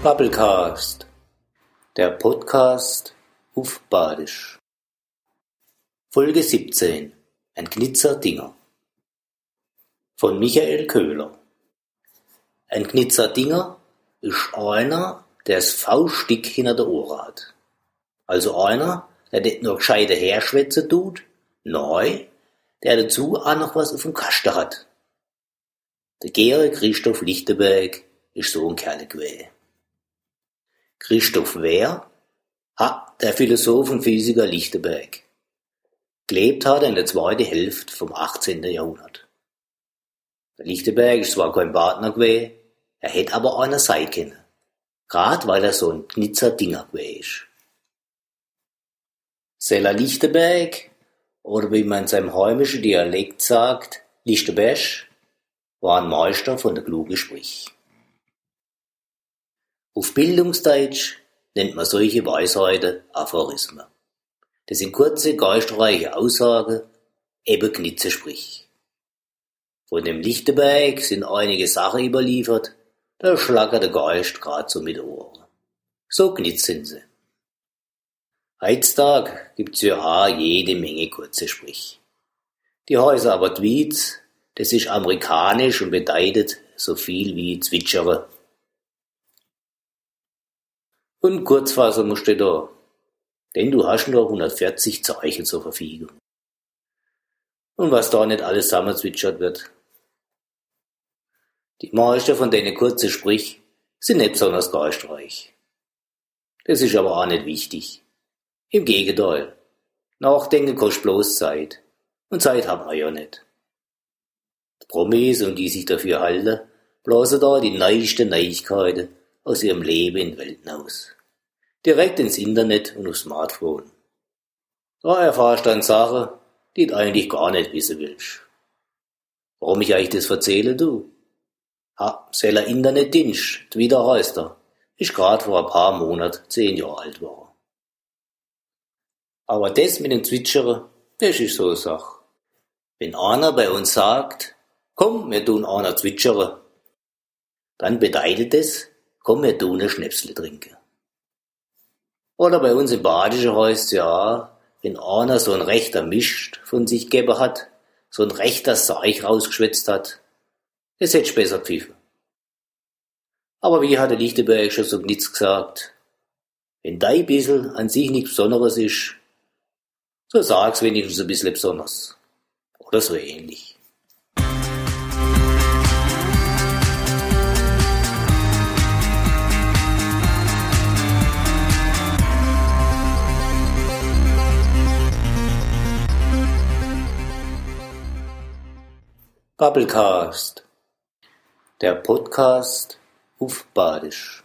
Bubblecast, der Podcast auf Badisch. Folge 17, ein Knitzer Dinger. Von Michael Köhler. Ein Knitzer Dinger ist einer, der das Fauststick hinter der Ohr hat. Also einer, der nicht nur gescheite herschwätze tut, neu, der dazu auch noch was auf dem Kasten hat. Der Georg Christoph Lichtenberg ist so ein Kerl gewesen. Christoph Wehr? Der Philosoph und Physiker Lichtenberg. Gelebt hat er in der zweiten Hälfte vom 18. Jahrhundert. Der Lichtenberg ist zwar kein Partner gewesen, er hätte aber einer sein können. Grad weil er so ein Knitzer Dinger gewesen ist. Seller Lichtenberg, oder wie man in seinem heimischen Dialekt sagt, Lichtenberg, war ein Meister von der klugen Sprich. Auf Bildungsdeutsch nennt man solche Weisheiten Aphorismen. Das sind kurze, geistreiche Aussagen, eben Knitzesprich. Von dem Lichtenberg sind einige Sachen überliefert, da schlackert der Geist grad so mit Ohren. So knitzen sie. Heutzutage gibt's ja auch jede Menge kurze Sprich. Die heißen aber Tweets, das ist amerikanisch und bedeutet so viel wie zwitschere. Und Kurzfassung steht da, denn du hast nur 140 Zeichen zur Verfügung. Und was da nicht alles zusammenzwitschert wird. Die meisten von denen kurze Sprich sind nicht besonders geistreich. Das ist aber auch nicht wichtig. Im Gegenteil. Nachdenken kostet bloß Zeit. Und Zeit haben wir ja nicht. Die Promis, und die sich dafür halten, blasen da die neuesten Neuigkeiten aus ihrem Leben in Welten aus. Direkt ins Internet und aufs Smartphone. Da erfahrst du dann Sachen, die du eigentlich gar nicht wissen willst. Warum ich euch das erzähle, du? Ha, seller Internetdienst, wieder heißt er, ist grad vor ein paar Monaten zehn Jahre alt war. Aber das mit dem Zwitschern, das ist so eine Sache. Wenn einer bei uns sagt, komm, wir tun einer zwitschern, dann bedeutet es, komm, wir tun ein Schnäpsle trinken. Oder bei uns im Badischen heißt ja, wenn einer so ein rechter Mischt von sich gegeben hat, so ein rechter Seich rausgeschwätzt hat, das hätte besser pfiffen. Aber wie hat der Lichtenberg schon so nichts gesagt? Wenn dein bissel an sich nichts Besonderes ist, so sag's wenigstens ein bisschen besonders. Oder so ähnlich. Bubblecast, der Podcast auf Badisch.